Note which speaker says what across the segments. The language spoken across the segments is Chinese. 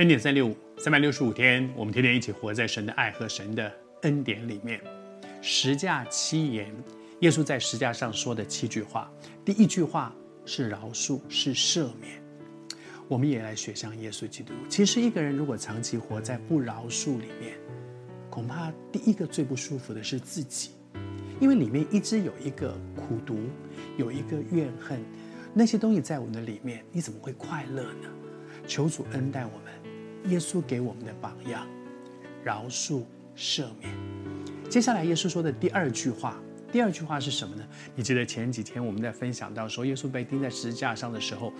Speaker 1: 恩典三六五，三百六十五天，我们天天一起活在神的爱和神的恩典里面。十架七言，耶稣在十架上说的七句话，第一句话是饶恕，是赦免。我们也来学像耶稣基督。其实一个人如果长期活在不饶恕里面，恐怕第一个最不舒服的是自己，因为里面一直有一个苦毒，有一个怨恨，那些东西在我们的里面，你怎么会快乐呢？求主恩待我们。耶稣给我们的榜样，饶恕、赦免。接下来，耶稣说的第二句话，第二句话是什么呢？你记得前几天我们在分享到说，耶稣被钉在十字架上的时候，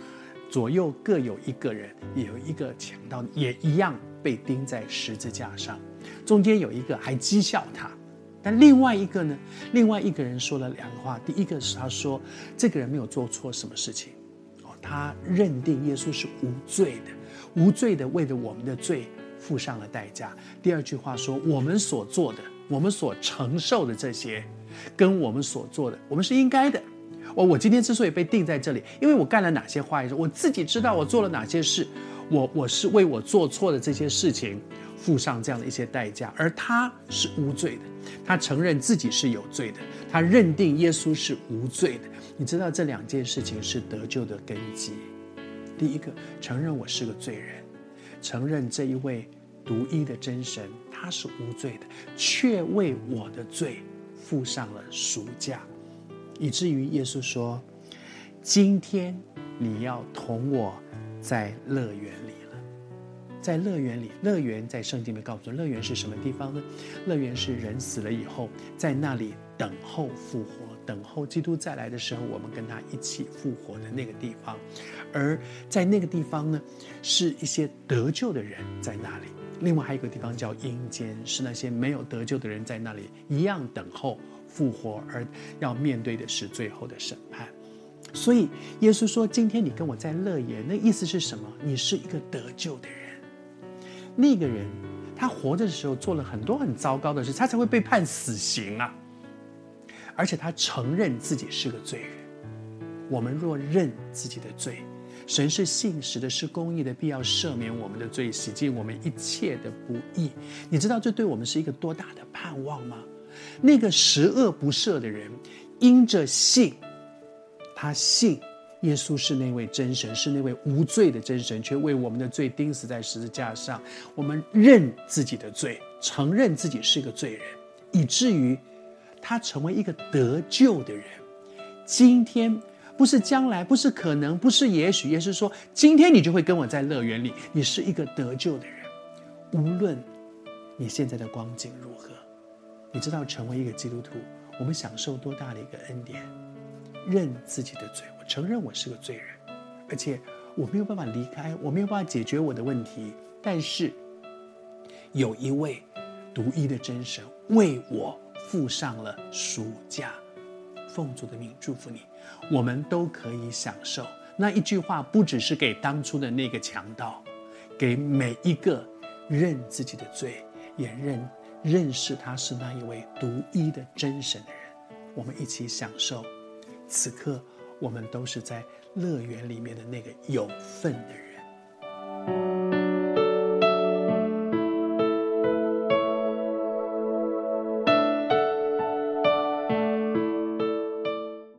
Speaker 1: 左右各有一个人，也有一个强盗，也一样被钉在十字架上。中间有一个还讥笑他，但另外一个呢？另外一个人说了两个话。第一个是他说，这个人没有做错什么事情，哦，他认定耶稣是无罪的。无罪的为了我们的罪付上了代价。第二句话说：我们所做的，我们所承受的这些，跟我们所做的，我们是应该的。我我今天之所以被定在这里，因为我干了哪些坏事，我自己知道我做了哪些事，我我是为我做错的这些事情付上这样的一些代价。而他是无罪的，他承认自己是有罪的，他认定耶稣是无罪的。你知道这两件事情是得救的根基。第一个，承认我是个罪人，承认这一位独一的真神他是无罪的，却为我的罪付上了赎价，以至于耶稣说：“今天你要同我在乐园里了。”在乐园里，乐园在圣经里告诉我们，乐园是什么地方呢？乐园是人死了以后，在那里等候复活。等候基督再来的时候，我们跟他一起复活的那个地方，而在那个地方呢，是一些得救的人在那里。另外还有一个地方叫阴间，是那些没有得救的人在那里一样等候复活，而要面对的是最后的审判。所以耶稣说：“今天你跟我在乐园，那意思是什么？你是一个得救的人。那个人他活着的时候做了很多很糟糕的事，他才会被判死刑啊。”而且他承认自己是个罪人。我们若认自己的罪，神是信实的，是公义的，必要赦免我们的罪，洗净我们一切的不义。你知道这对我们是一个多大的盼望吗？那个十恶不赦的人，因着信，他信耶稣是那位真神，是那位无罪的真神，却为我们的罪钉死在十字架上。我们认自己的罪，承认自己是个罪人，以至于。他成为一个得救的人，今天不是将来，不是可能，不是也许，也是说，今天你就会跟我在乐园里。你是一个得救的人，无论你现在的光景如何，你知道成为一个基督徒，我们享受多大的一个恩典，认自己的罪，承认我是个罪人，而且我没有办法离开，我没有办法解决我的问题，但是有一位独一的真神为我。付上了暑假，奉主的名祝福你，我们都可以享受那一句话，不只是给当初的那个强盗，给每一个认自己的罪，也认认识他是那一位独一的真神的人，我们一起享受。此刻，我们都是在乐园里面的那个有份的人。